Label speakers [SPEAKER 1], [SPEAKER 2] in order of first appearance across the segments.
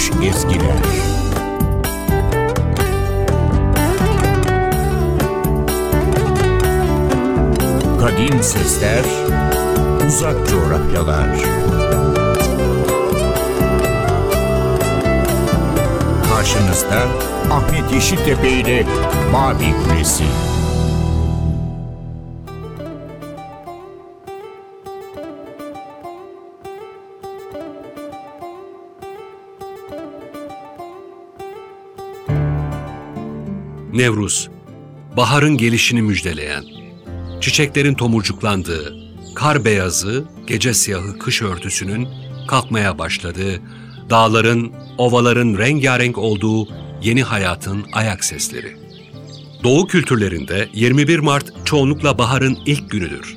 [SPEAKER 1] unutulmuş ezgiler. Kadim sesler, uzak coğrafyalar. Karşınızda Ahmet Yeşiltepe ile Mavi Kulesi.
[SPEAKER 2] Nevruz, baharın gelişini müjdeleyen, çiçeklerin tomurcuklandığı, kar beyazı, gece siyahı kış örtüsünün kalkmaya başladığı, dağların, ovaların rengarenk olduğu yeni hayatın ayak sesleri. Doğu kültürlerinde 21 Mart çoğunlukla baharın ilk günüdür.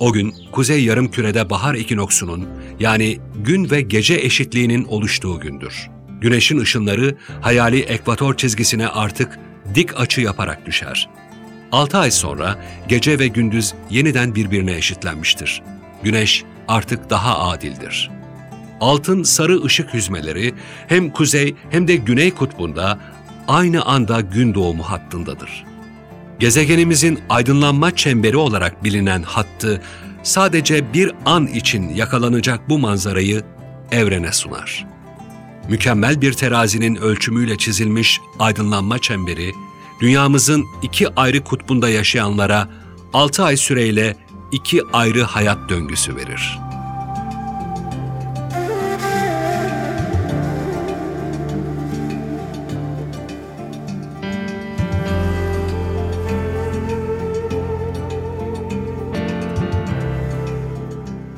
[SPEAKER 2] O gün kuzey yarımkürede bahar ekinoksunun yani gün ve gece eşitliğinin oluştuğu gündür. Güneşin ışınları hayali ekvator çizgisine artık dik açı yaparak düşer. 6 ay sonra gece ve gündüz yeniden birbirine eşitlenmiştir. Güneş artık daha adildir. Altın sarı ışık hüzmeleri hem kuzey hem de güney kutbunda aynı anda gün doğumu hattındadır. Gezegenimizin aydınlanma çemberi olarak bilinen hattı sadece bir an için yakalanacak bu manzarayı evrene sunar. Mükemmel bir terazinin ölçümüyle çizilmiş aydınlanma çemberi, dünyamızın iki ayrı kutbunda yaşayanlara 6 ay süreyle iki ayrı hayat döngüsü verir.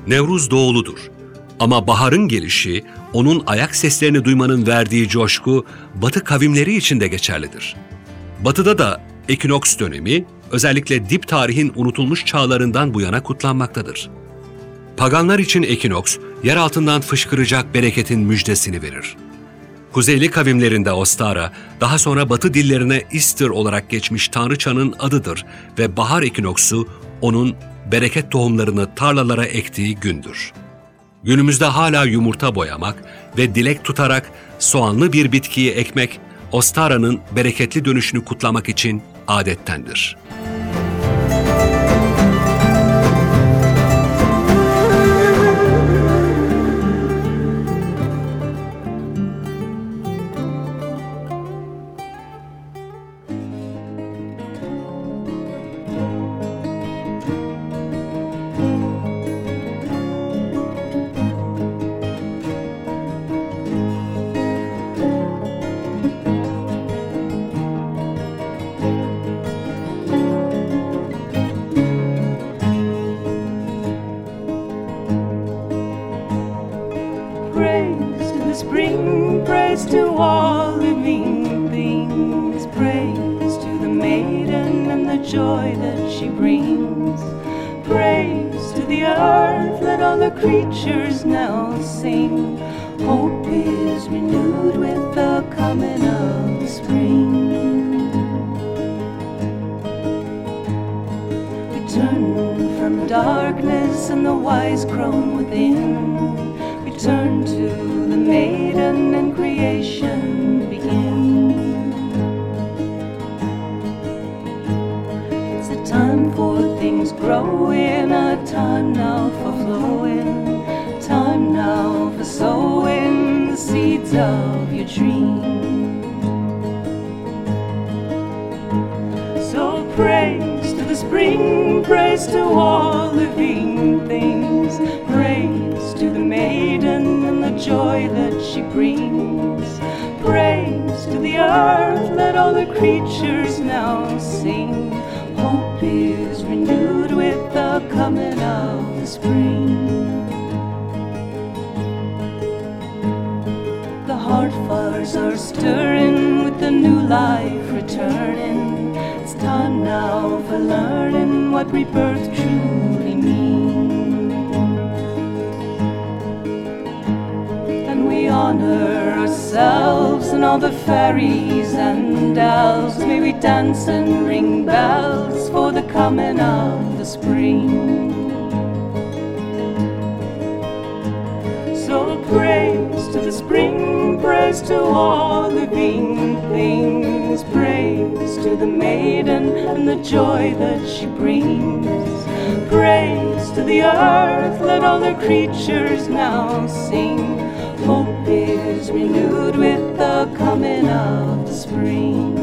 [SPEAKER 2] Nevruz doğuludur. Ama baharın gelişi, onun ayak seslerini duymanın verdiği coşku, Batı kavimleri için de geçerlidir. Batı'da da ekinoks dönemi, özellikle dip tarihin unutulmuş çağlarından bu yana kutlanmaktadır. Paganlar için ekinoks, yer altından fışkıracak bereketin müjdesini verir. Kuzeyli kavimlerinde Ostara, daha sonra Batı dillerine Easter olarak geçmiş Tanrıçanın adıdır ve bahar ekinoksu onun bereket tohumlarını tarlalara ektiği gündür. Günümüzde hala yumurta boyamak ve dilek tutarak soğanlı bir bitkiyi ekmek, Ostara'nın bereketli dönüşünü kutlamak için adettendir.
[SPEAKER 3] Time now for flowing, time now for sowing the seeds of your dream. So praise to the spring, praise to all living things, praise to the maiden and the joy that she brings. Praise to the earth, let all the creatures now sing. Coming of the spring. The heart waters are stirring with the new life returning. It's time now for learning what rebirth truly means. And we honor ourselves and all the fairies and elves. May we dance and ring bells for the coming of the spring. So praise to the spring, praise to all living things, praise to the maiden and the joy that she brings. Praise to the earth, let all the creatures now sing. Hope is renewed with the coming of the spring.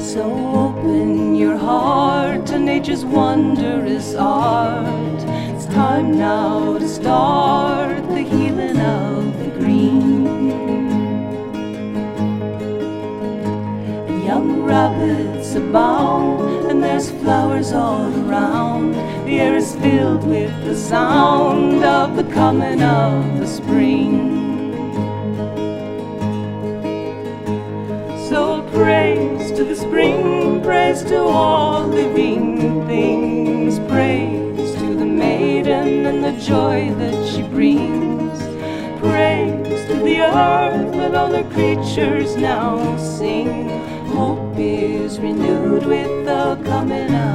[SPEAKER 3] So open your heart to nature's wondrous art. It's time now to start the healing of the green. Young rabbits abound, there's flowers all around. The air is filled with the sound of the coming of the spring. So praise to the spring, praise to all living things, praise to the maiden and the joy that she brings. Praise to the earth, let all the creatures now sing. Hope is renewed with the coming of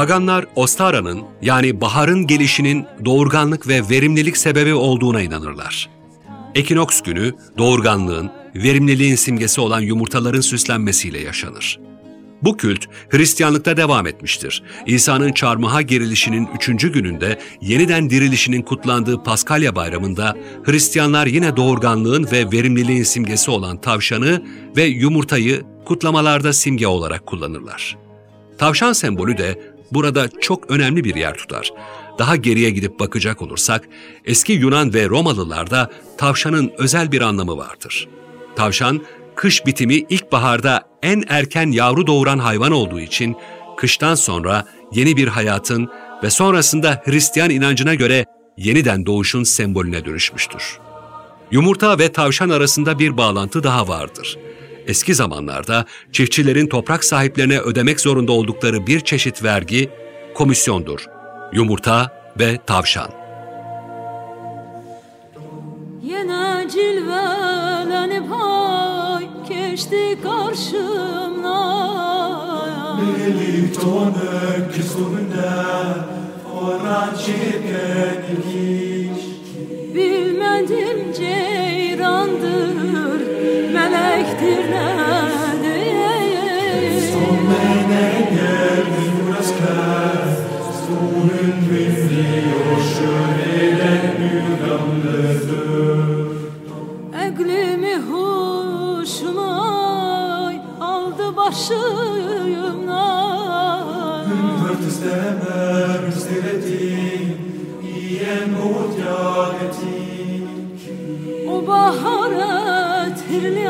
[SPEAKER 2] Paganlar Ostara'nın yani baharın gelişinin doğurganlık ve verimlilik sebebi olduğuna inanırlar. Ekinoks günü doğurganlığın, verimliliğin simgesi olan yumurtaların süslenmesiyle yaşanır. Bu kült Hristiyanlıkta devam etmiştir. İsa'nın çarmıha gerilişinin üçüncü gününde yeniden dirilişinin kutlandığı Paskalya bayramında Hristiyanlar yine doğurganlığın ve verimliliğin simgesi olan tavşanı ve yumurtayı kutlamalarda simge olarak kullanırlar. Tavşan sembolü de burada çok önemli bir yer tutar. Daha geriye gidip bakacak olursak, eski Yunan ve Romalılarda tavşanın özel bir anlamı vardır. Tavşan, kış bitimi ilkbaharda en erken yavru doğuran hayvan olduğu için, kıştan sonra yeni bir hayatın ve sonrasında Hristiyan inancına göre yeniden doğuşun sembolüne dönüşmüştür. Yumurta ve tavşan arasında bir bağlantı daha vardır. Eski zamanlarda çiftçilerin toprak sahiplerine ödemek zorunda oldukları bir çeşit vergi komisyondur. Yumurta ve tavşan.
[SPEAKER 1] Yine cilvelenip ay geçti karşımdan
[SPEAKER 4] Elektronik gesunde Oran çirken ilgiş
[SPEAKER 1] Bilmedim ceyrandır melektir nedir
[SPEAKER 4] Mene geldi uraskar Stolen bindi och sjöreden ugamledir
[SPEAKER 1] Eglimi hoşuma aldı başımdan.
[SPEAKER 4] Hört stämmer stilletin I en åtjagetik
[SPEAKER 1] O baharet hirli ay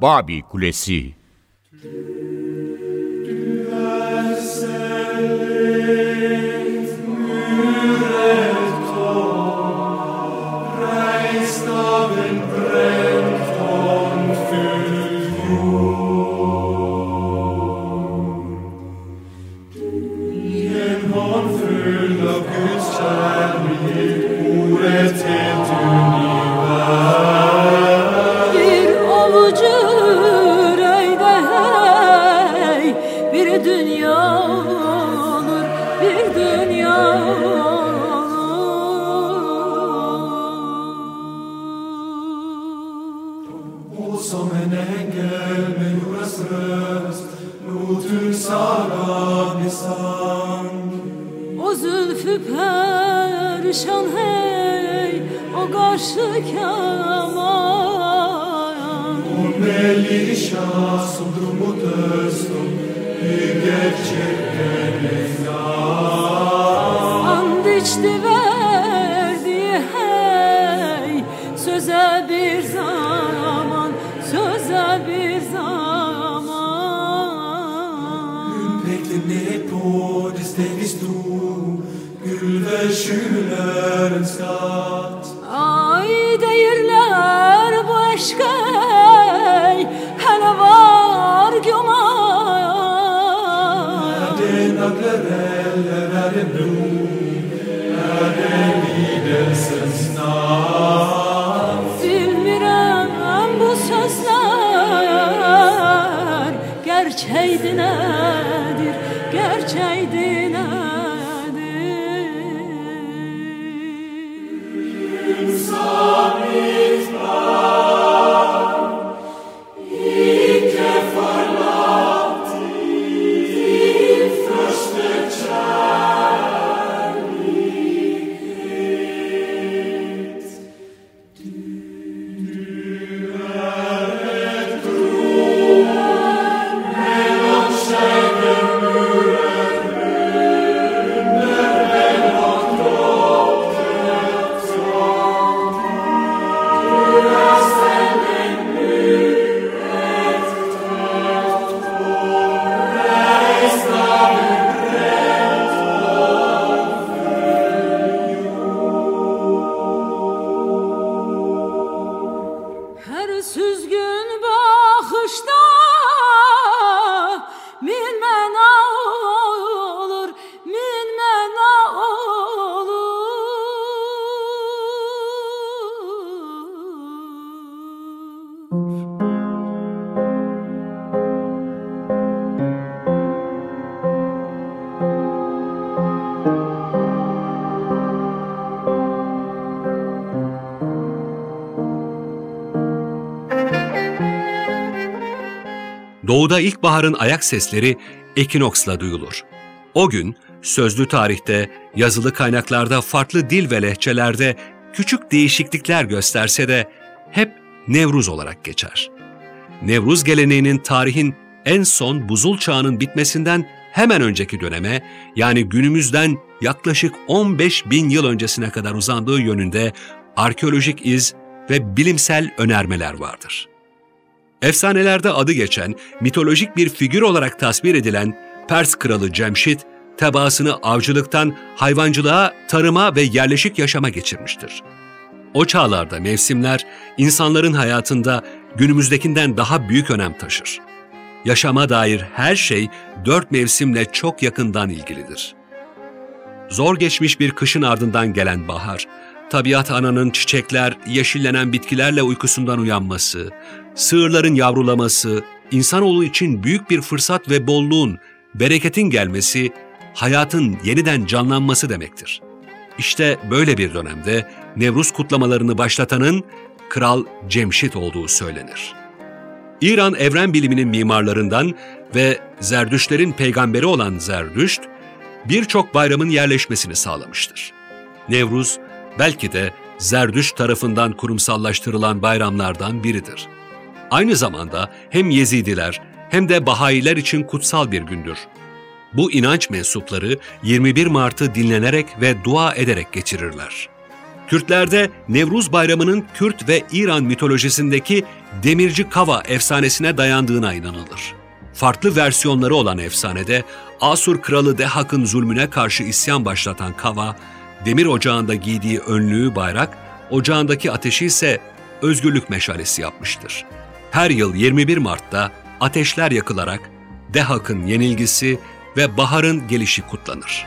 [SPEAKER 5] Babil Kulesi
[SPEAKER 2] Doğuda ilkbaharın ayak sesleri ekinoksla duyulur. O gün sözlü tarihte, yazılı kaynaklarda farklı dil ve lehçelerde küçük değişiklikler gösterse de hep Nevruz olarak geçer. Nevruz geleneğinin tarihin en son buzul çağının bitmesinden hemen önceki döneme yani günümüzden yaklaşık 15 bin yıl öncesine kadar uzandığı yönünde arkeolojik iz ve bilimsel önermeler vardır. Efsanelerde adı geçen, mitolojik bir figür olarak tasvir edilen Pers kralı Cemşit, tebaasını avcılıktan hayvancılığa, tarıma ve yerleşik yaşama geçirmiştir. O çağlarda mevsimler insanların hayatında günümüzdekinden daha büyük önem taşır. Yaşama dair her şey dört mevsimle çok yakından ilgilidir. Zor geçmiş bir kışın ardından gelen bahar, tabiat ananın çiçekler, yeşillenen bitkilerle uykusundan uyanması, sığırların yavrulaması, insanoğlu için büyük bir fırsat ve bolluğun, bereketin gelmesi, hayatın yeniden canlanması demektir. İşte böyle bir dönemde Nevruz kutlamalarını başlatanın Kral Cemşit olduğu söylenir. İran evren biliminin mimarlarından ve Zerdüştlerin peygamberi olan Zerdüşt, birçok bayramın yerleşmesini sağlamıştır. Nevruz, belki de Zerdüşt tarafından kurumsallaştırılan bayramlardan biridir. Aynı zamanda hem Yezidiler hem de Bahayiler için kutsal bir gündür. Bu inanç mensupları 21 Mart'ı dinlenerek ve dua ederek geçirirler. Kürtlerde Nevruz Bayramı'nın Kürt ve İran mitolojisindeki Demirci Kava efsanesine dayandığına inanılır. Farklı versiyonları olan efsanede Asur kralı Dehak'ın zulmüne karşı isyan başlatan Kava, demir ocağında giydiği önlüğü bayrak, ocağındaki ateşi ise özgürlük meşalesi yapmıştır. Her yıl 21 Mart'ta ateşler yakılarak Dehak'ın yenilgisi ve baharın gelişi kutlanır.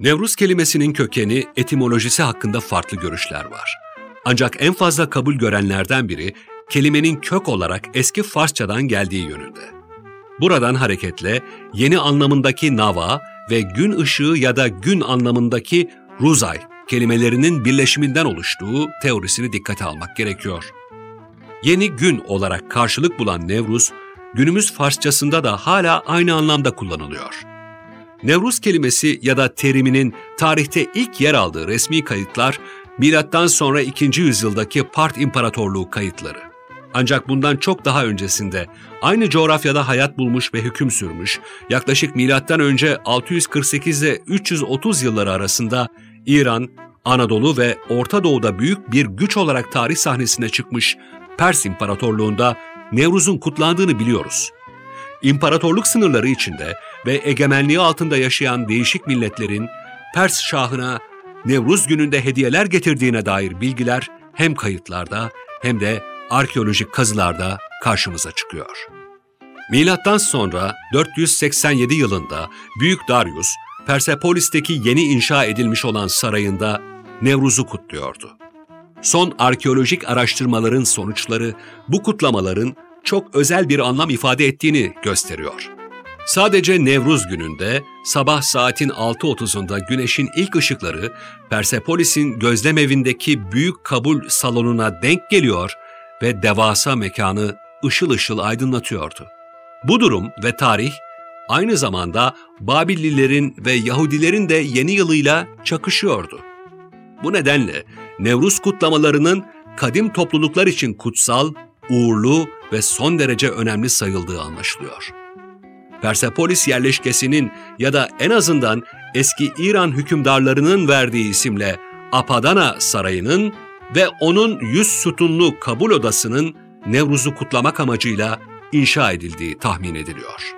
[SPEAKER 2] Nevruz kelimesinin kökeni, etimolojisi hakkında farklı görüşler var. Ancak en fazla kabul görenlerden biri, kelimenin kök olarak eski Farsçadan geldiği yönünde. Buradan hareketle yeni anlamındaki nava ve gün ışığı ya da gün anlamındaki ruzay kelimelerinin birleşiminden oluştuğu teorisini dikkate almak gerekiyor. Yeni gün olarak karşılık bulan Nevruz, günümüz Farsçasında da hala aynı anlamda kullanılıyor. Nevruz kelimesi ya da teriminin tarihte ilk yer aldığı resmi kayıtlar milattan sonra 2. yüzyıldaki Part İmparatorluğu kayıtları. Ancak bundan çok daha öncesinde aynı coğrafyada hayat bulmuş ve hüküm sürmüş, yaklaşık milattan önce 648 ile 330 yılları arasında İran, Anadolu ve Orta Doğu'da büyük bir güç olarak tarih sahnesine çıkmış Pers İmparatorluğu'nda Nevruz'un kutlandığını biliyoruz. İmparatorluk sınırları içinde ve egemenliği altında yaşayan değişik milletlerin Pers şahına Nevruz gününde hediyeler getirdiğine dair bilgiler hem kayıtlarda hem de arkeolojik kazılarda karşımıza çıkıyor. Milattan sonra 487 yılında Büyük Darius, Persepolis'teki yeni inşa edilmiş olan sarayında Nevruz'u kutluyordu. Son arkeolojik araştırmaların sonuçları bu kutlamaların çok özel bir anlam ifade ettiğini gösteriyor. Sadece Nevruz gününde sabah saatin 6.30'unda güneşin ilk ışıkları Persepolis'in gözlem evindeki büyük kabul salonuna denk geliyor ve devasa mekanı ışıl ışıl aydınlatıyordu. Bu durum ve tarih aynı zamanda Babillilerin ve Yahudilerin de yeni yılıyla çakışıyordu. Bu nedenle Nevruz kutlamalarının kadim topluluklar için kutsal, uğurlu ve son derece önemli sayıldığı anlaşılıyor. Persepolis yerleşkesinin ya da en azından eski İran hükümdarlarının verdiği isimle Apadana Sarayı'nın ve onun yüz sütunlu kabul odasının Nevruz'u kutlamak amacıyla inşa edildiği tahmin ediliyor.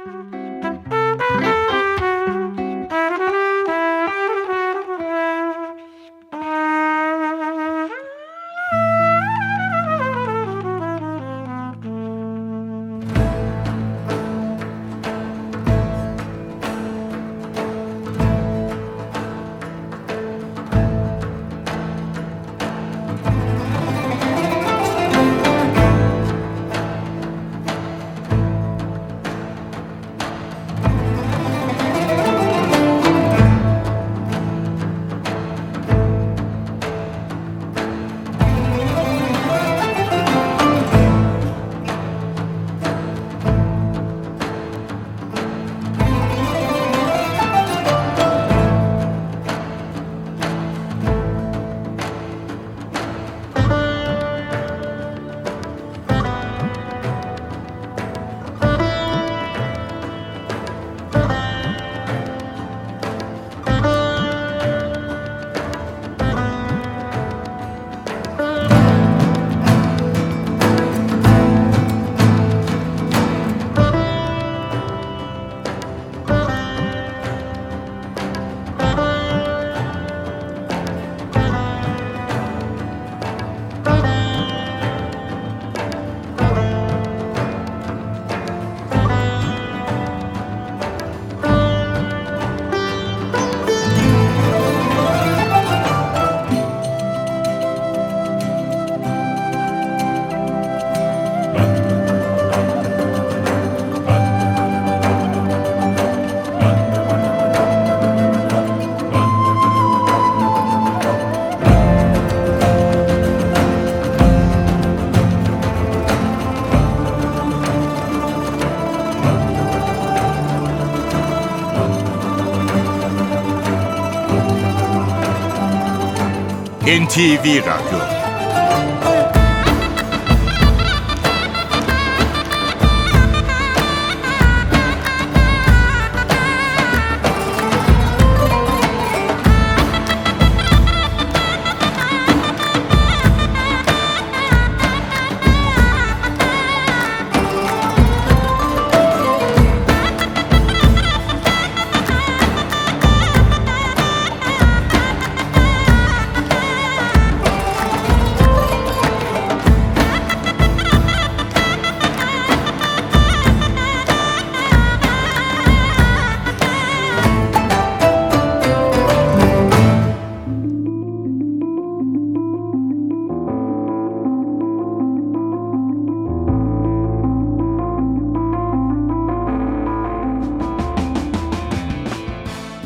[SPEAKER 1] NTV Radyo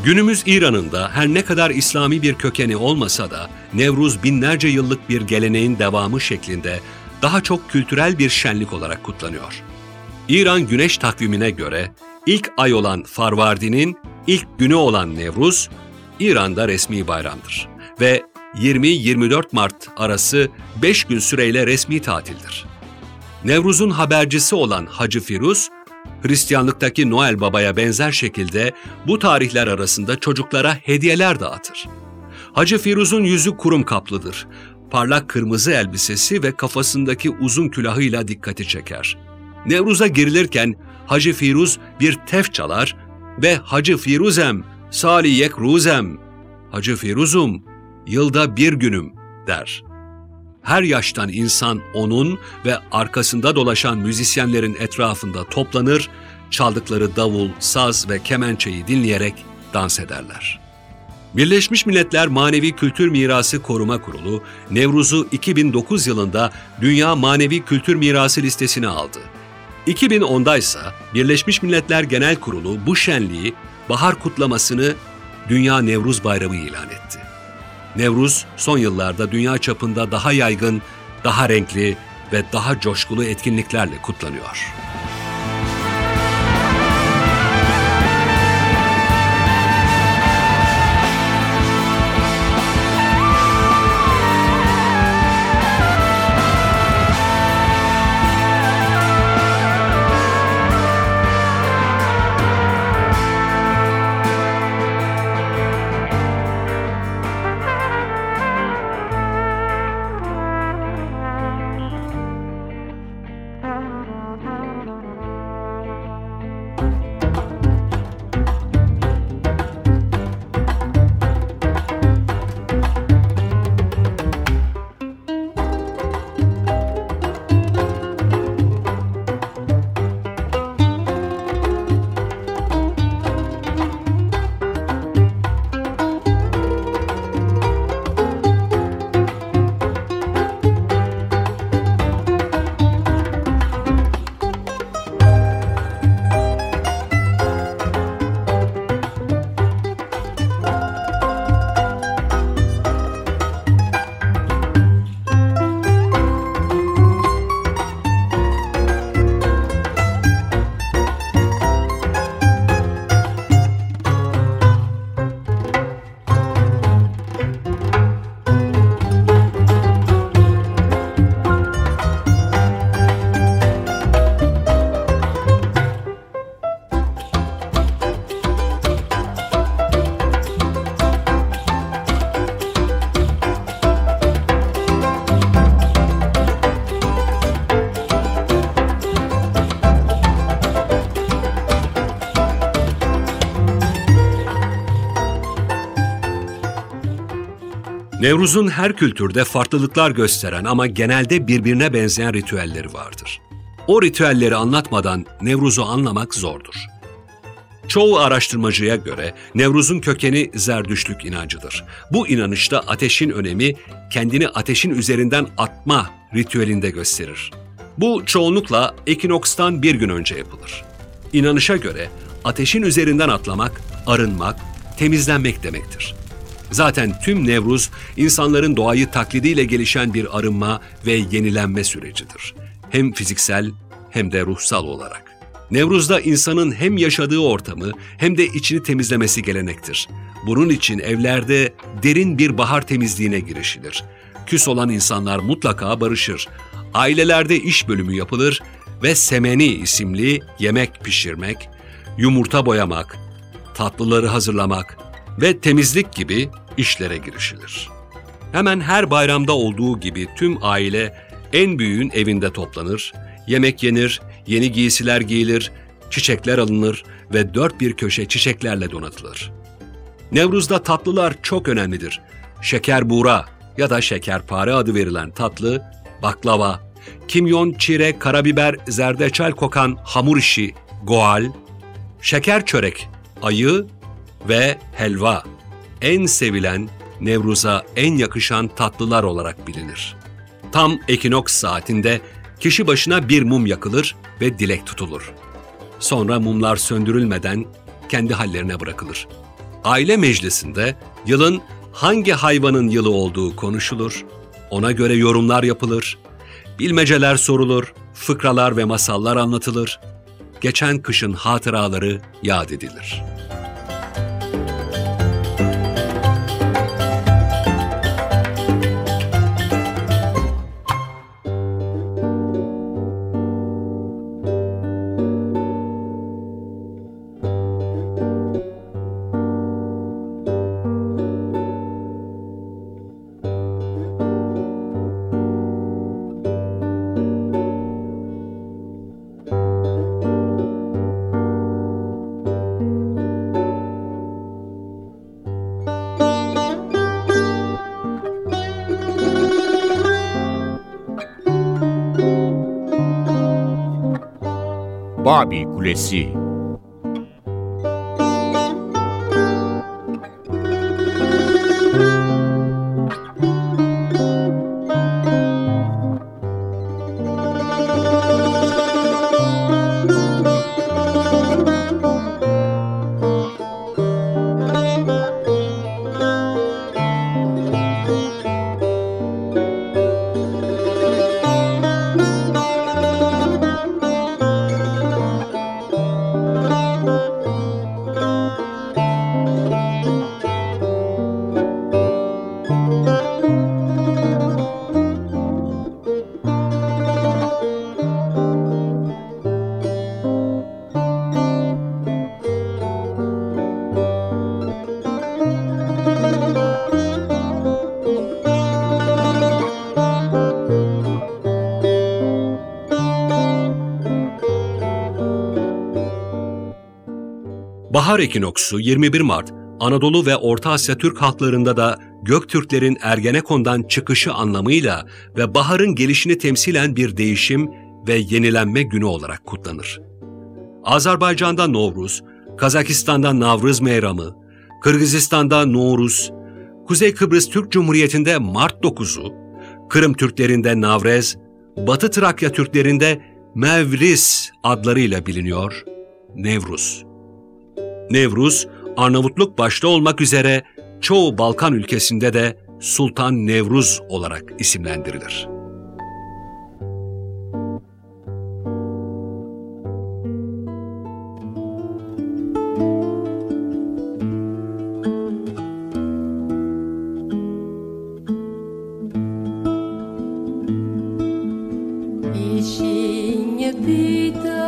[SPEAKER 2] Günümüz İran'ın da her ne kadar İslami bir kökeni olmasa da Nevruz binlerce yıllık bir geleneğin devamı şeklinde daha çok kültürel bir şenlik olarak kutlanıyor. İran güneş takvimine göre ilk ay olan Farvardi'nin ilk günü olan Nevruz, İran'da resmi bayramdır ve 20-24 Mart arası 5 gün süreyle resmi tatildir. Nevruz'un habercisi olan Hacı Firuz, Hristiyanlıktaki Noel Baba'ya benzer şekilde bu tarihler arasında çocuklara hediyeler dağıtır. Hacı Firuz'un yüzü kurum kaplıdır. Parlak kırmızı elbisesi ve kafasındaki uzun külahıyla dikkati çeker. Nevruz'a girilirken Hacı Firuz bir tef çalar ve Hacı Firuzem, Saliyek Ruzem, Hacı Firuzum, yılda bir günüm der.'' Her yaştan insan onun ve arkasında dolaşan müzisyenlerin etrafında toplanır, çaldıkları davul, saz ve kemençeyi dinleyerek dans ederler. Birleşmiş Milletler Manevi Kültür Mirası Koruma Kurulu, Nevruz'u 2009 yılında Dünya Manevi Kültür Mirası listesine aldı. 2010'da ise Birleşmiş Milletler Genel Kurulu bu şenliği, bahar kutlamasını Dünya Nevruz Bayramı ilan etti. Nevruz son yıllarda dünya çapında daha yaygın, daha renkli ve daha coşkulu etkinliklerle kutlanıyor. Nevruz'un her kültürde farklılıklar gösteren ama genelde birbirine benzeyen ritüelleri vardır. O ritüelleri anlatmadan Nevruz'u anlamak zordur. Çoğu araştırmacıya göre Nevruz'un kökeni Zerdüştlük inancıdır. Bu inanışta ateşin önemi kendini ateşin üzerinden atma ritüelinde gösterir. Bu çoğunlukla ekinokstan bir gün önce yapılır. İnanışa göre ateşin üzerinden atlamak, arınmak, temizlenmek demektir. Zaten tüm Nevruz, insanların doğayı taklidiyle gelişen bir arınma ve yenilenme sürecidir. Hem fiziksel hem de ruhsal olarak. Nevruz'da insanın hem yaşadığı ortamı hem de içini temizlemesi gelenektir. Bunun için evlerde derin bir bahar temizliğine girişilir. Küs olan insanlar mutlaka barışır. Ailelerde iş bölümü yapılır ve semeni isimli yemek pişirmek, yumurta boyamak, tatlıları hazırlamak ve temizlik gibi işlere girişilir. Hemen her bayramda olduğu gibi tüm aile en büyüğün evinde toplanır, yemek yenir, yeni giysiler giyilir, çiçekler alınır ve dört bir köşe çiçeklerle donatılır. Nevruz'da tatlılar çok önemlidir. Şeker buğra ya da şekerpare adı verilen tatlı, baklava, kimyon, çire, karabiber, zerdeçal kokan hamur işi, goal, şeker çörek, ayı ve helva en sevilen Nevruz'a en yakışan tatlılar olarak bilinir. Tam ekinoks saatinde kişi başına bir mum yakılır ve dilek tutulur. Sonra mumlar söndürülmeden kendi hallerine bırakılır. Aile meclisinde yılın hangi hayvanın yılı olduğu konuşulur, ona göre yorumlar yapılır, bilmeceler sorulur, fıkralar ve masallar anlatılır, geçen kışın hatıraları yad edilir.''
[SPEAKER 1] Babil
[SPEAKER 2] Bahar ekinoksu 21 Mart Anadolu ve Orta Asya Türk halklarında da Göktürklerin Ergenekon'dan çıkışı anlamıyla ve baharın gelişini temsilen bir değişim ve yenilenme günü olarak kutlanır. Azerbaycan'da Novruz, Kazakistan'da Navruz Meyramı, Kırgızistan'da Novruz, Kuzey Kıbrıs Türk Cumhuriyeti'nde Mart 9'u, Kırım Türklerinde Navrez, Batı Trakya Türklerinde Mevris adlarıyla biliniyor, Nevruz. Nevruz, Arnavutluk başta olmak üzere çoğu Balkan ülkesinde de Sultan Nevruz olarak isimlendirilir.
[SPEAKER 6] İşin yedide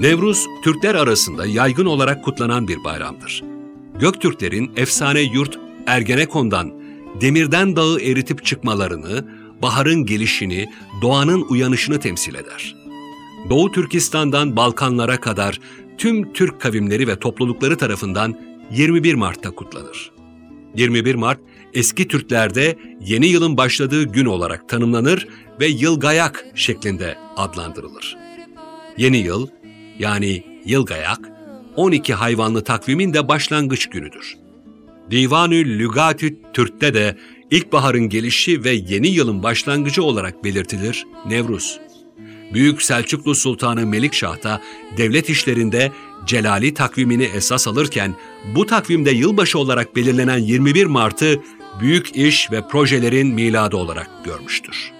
[SPEAKER 2] Nevruz, Türkler arasında yaygın olarak kutlanan bir bayramdır. Göktürklerin efsane yurt Ergenekon'dan demirden dağı eritip çıkmalarını, baharın gelişini, doğanın uyanışını temsil eder. Doğu Türkistan'dan Balkanlara kadar tüm Türk kavimleri ve toplulukları tarafından 21 Mart'ta kutlanır. 21 Mart eski Türklerde yeni yılın başladığı gün olarak tanımlanır ve yılgayak şeklinde adlandırılır. Yeni yıl yani yılgayak 12 hayvanlı takvimin de başlangıç günüdür. Divanü Lügatü Türk'te de ilkbaharın gelişi ve yeni yılın başlangıcı olarak belirtilir Nevruz. Büyük Selçuklu Sultanı Melikşah da devlet işlerinde Celali takvimini esas alırken bu takvimde yılbaşı olarak belirlenen 21 Mart'ı büyük iş ve projelerin miladı olarak görmüştür.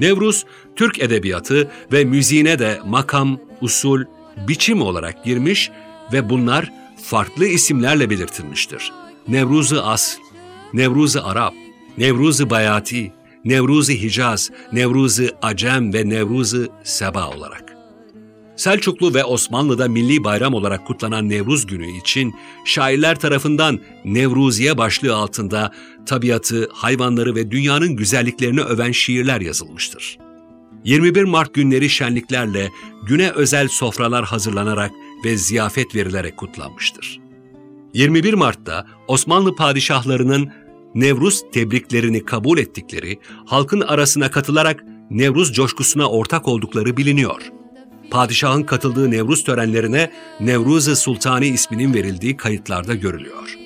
[SPEAKER 2] Nevruz, Türk edebiyatı ve müziğine de makam, usul, biçim olarak girmiş ve bunlar farklı isimlerle belirtilmiştir. Nevruz-ı Asl, Nevruz-ı Arap, Nevruz-ı Bayati, Nevruz-ı Hicaz, Nevruz-ı Acem ve Nevruz-ı Seba olarak. Selçuklu ve Osmanlı'da milli bayram olarak kutlanan Nevruz günü için şairler tarafından Nevruziye başlığı altında tabiatı, hayvanları ve dünyanın güzelliklerini öven şiirler yazılmıştır. 21 Mart günleri şenliklerle güne özel sofralar hazırlanarak ve ziyafet verilerek kutlanmıştır. 21 Mart'ta Osmanlı padişahlarının Nevruz tebriklerini kabul ettikleri, halkın arasına katılarak Nevruz coşkusuna ortak oldukları biliniyor. Padişahın katıldığı Nevruz törenlerine Nevruz-ı Sultani isminin verildiği kayıtlarda görülüyor.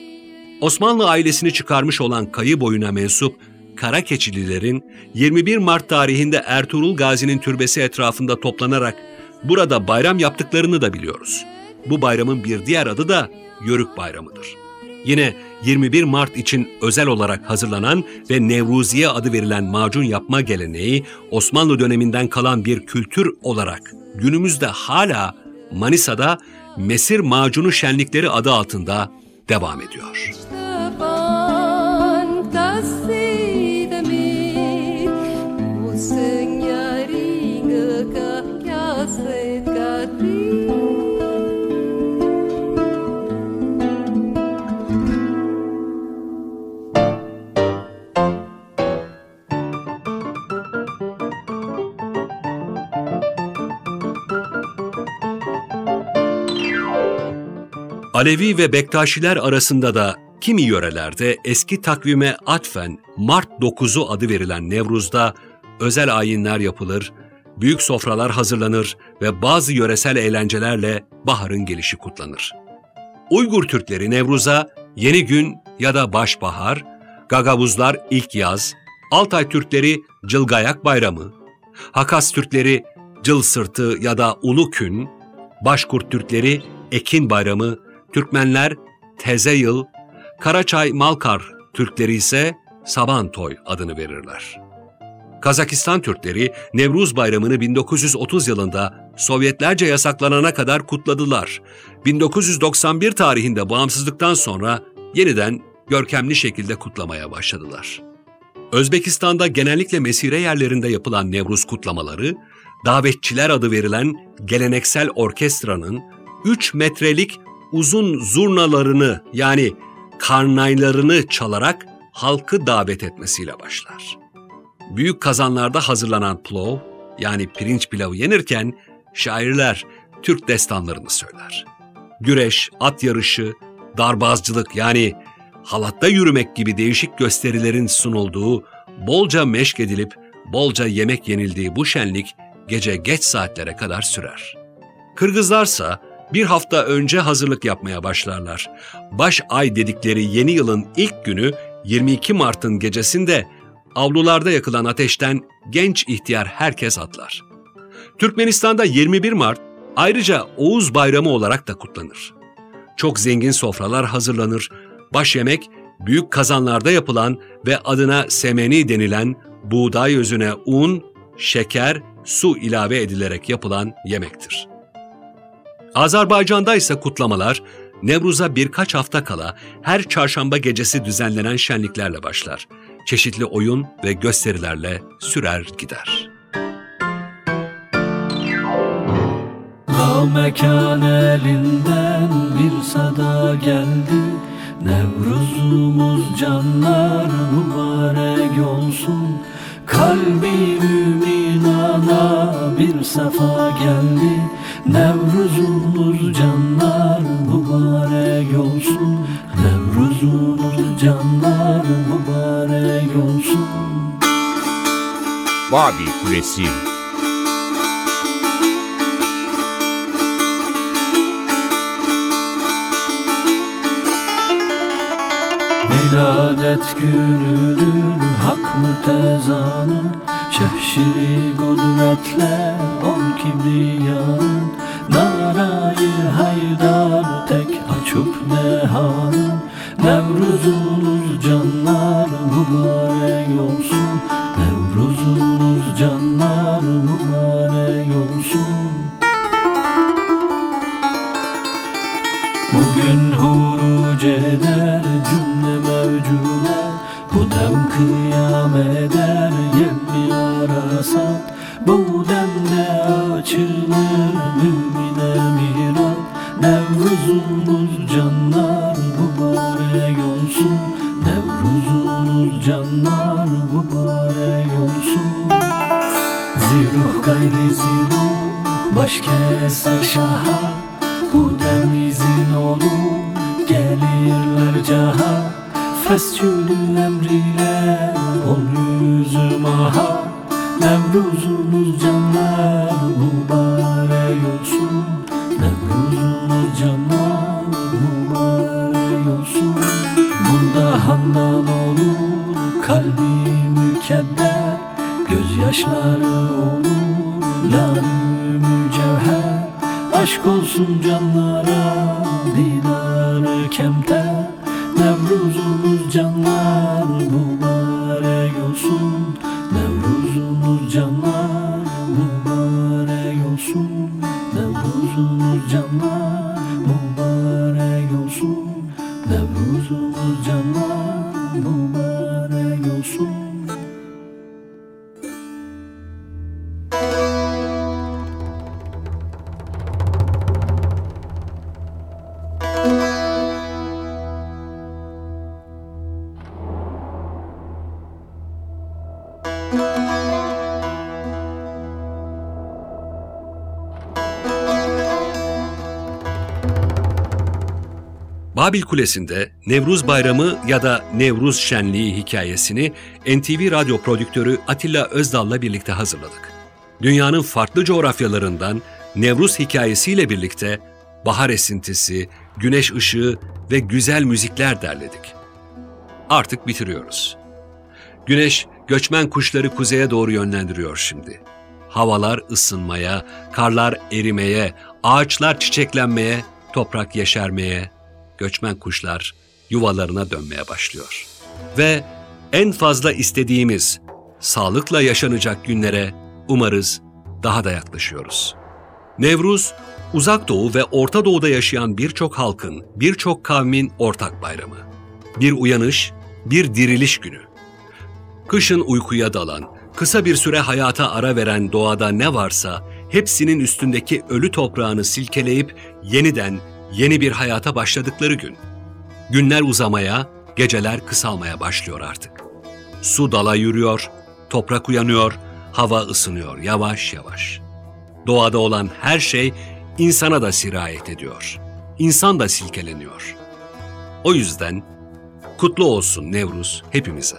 [SPEAKER 2] Osmanlı ailesini çıkarmış olan kayı boyuna mensup Kara Keçililerin 21 Mart tarihinde Ertuğrul Gazi'nin türbesi etrafında toplanarak burada bayram yaptıklarını da biliyoruz. Bu bayramın bir diğer adı da Yörük Bayramı'dır. Yine 21 Mart için özel olarak hazırlanan ve Nevruziye adı verilen macun yapma geleneği Osmanlı döneminden kalan bir kültür olarak günümüzde hala Manisa'da Mesir Macunu Şenlikleri adı altında devam ediyor. Alevi ve Bektaşiler arasında da kimi yörelerde eski takvime atfen Mart 9'u adı verilen Nevruz'da özel ayinler yapılır, büyük sofralar hazırlanır ve bazı yöresel eğlencelerle baharın gelişi kutlanır. Uygur Türkleri Nevruz'a yeni gün ya da başbahar, Gagavuzlar ilk yaz, Altay Türkleri Cılgayak Bayramı, Hakas Türkleri Cıl Sırtı ya da Ulu Kün, Başkurt Türkleri Ekin Bayramı, Türkmenler Teze Yıl, Karaçay Malkar Türkleri ise Sabantoy adını verirler. Kazakistan Türkleri Nevruz Bayramı'nı 1930 yılında Sovyetlerce yasaklanana kadar kutladılar. 1991 tarihinde bağımsızlıktan sonra yeniden görkemli şekilde kutlamaya başladılar. Özbekistan'da genellikle mesire yerlerinde yapılan Nevruz kutlamaları, davetçiler adı verilen geleneksel orkestranın 3 metrelik uzun zurnalarını yani karnaylarını çalarak halkı davet etmesiyle başlar. Büyük kazanlarda hazırlanan plov yani pirinç pilavı yenirken şairler Türk destanlarını söyler. Güreş, at yarışı, darbazcılık yani halatta yürümek gibi değişik gösterilerin sunulduğu, bolca meşk edilip bolca yemek yenildiği bu şenlik gece geç saatlere kadar sürer. Kırgızlarsa bir hafta önce hazırlık yapmaya başlarlar. Baş ay dedikleri yeni yılın ilk günü 22 Mart'ın gecesinde avlularda yakılan ateşten genç ihtiyar herkes atlar. Türkmenistan'da 21 Mart ayrıca Oğuz Bayramı olarak da kutlanır. Çok zengin sofralar hazırlanır, baş yemek büyük kazanlarda yapılan ve adına semeni denilen buğday özüne un, şeker, su ilave edilerek yapılan yemektir. Azerbaycan'da ise kutlamalar Nevruz'a birkaç hafta kala her çarşamba gecesi düzenlenen şenliklerle başlar. çeşitli oyun ve gösterilerle sürer gider.
[SPEAKER 7] La mekan elinden bir sada geldi Nevruzumuz canlar mübarek olsun Kalbi mümin ana bir sefa geldi Nevruzumuz canlar mübarek olsun. Nevruzumuz canlar mübarek olsun.
[SPEAKER 1] Babil Kulesi.
[SPEAKER 7] Viladet günüdür hak mütezanın Şehşiri kudretle on kibriyanın Narayı haydar tek açıp dehanın Nevruzunuz canlar mübarek olsun. Nevruzunuz canlar mübarek olsun. Bugün huruc eder cümle mevculer Bu dem kıyam açılır mümine mirat Nevruzumuz canlar mübarek olsun Nevruzumuz canlar mübarek olsun Ziruh gayri ziruh baş keser şaha Bu demizin olur gelirler caha. Fesçülü emriyle ol yüzüm aha Nevruzumuz canlar mübarek olsun. Nevruzumuz canlar mübarek olsun. Burada handan olur kalbi mükedder Gözyaşları olur lar mücevher. Aşk olsun canlara didarı kemter. Nevruzumuz canlar mübarek canlar mübarek olsun Nevruzumuz canlar
[SPEAKER 2] Babil Kulesi'nde Nevruz Bayramı ya da Nevruz Şenliği hikayesini NTV radyo prodüktörü Atilla Özdal'la birlikte hazırladık. Dünyanın farklı coğrafyalarından Nevruz hikayesiyle birlikte bahar esintisi, güneş ışığı ve güzel müzikler derledik. Artık bitiriyoruz. Güneş göçmen kuşları kuzeye doğru yönlendiriyor şimdi. Havalar ısınmaya, karlar erimeye, ağaçlar çiçeklenmeye, toprak yeşermeye, göçmen kuşlar yuvalarına dönmeye başlıyor. Ve en fazla istediğimiz sağlıkla yaşanacak günlere umarız daha da yaklaşıyoruz. Nevruz, Uzak Doğu ve Orta Doğu'da yaşayan birçok halkın, birçok kavmin ortak bayramı. Bir uyanış, bir diriliş günü. Kışın uykuya dalan, kısa bir süre hayata ara veren doğada ne varsa hepsinin üstündeki ölü toprağını silkeleyip yeniden yeni bir hayata başladıkları gün. Günler uzamaya, geceler kısalmaya başlıyor artık. Su dala yürüyor, toprak uyanıyor, hava ısınıyor yavaş yavaş. Doğada olan her şey insana da sirayet ediyor. İnsan da silkeleniyor. O yüzden kutlu olsun Nevruz hepimize.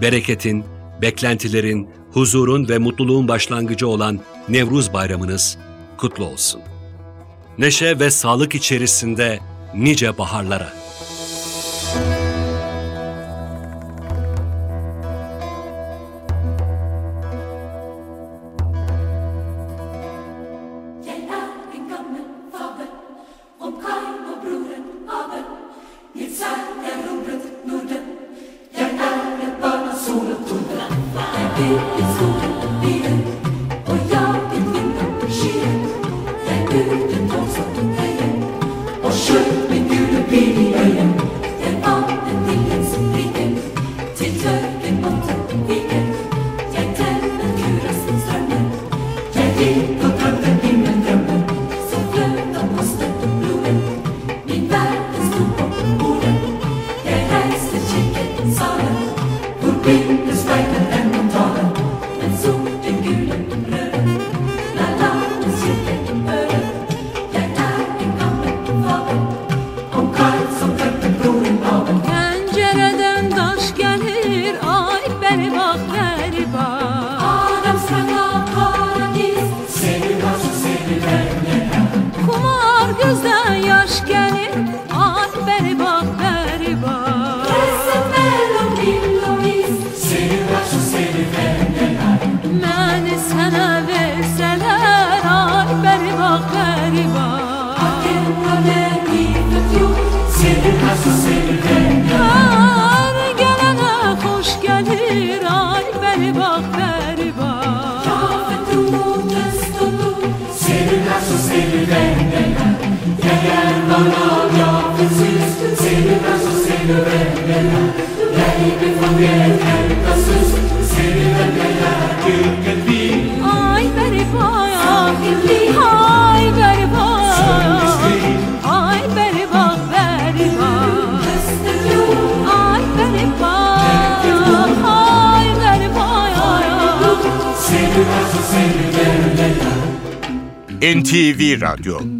[SPEAKER 2] Bereketin, beklentilerin, huzurun ve mutluluğun başlangıcı olan Nevruz bayramınız kutlu olsun. Neşe ve sağlık içerisinde nice baharlara.
[SPEAKER 4] Ay beni bak ay beni bak ay beni bak beni bak ay beni bak ay beni bak
[SPEAKER 1] NTV Radyo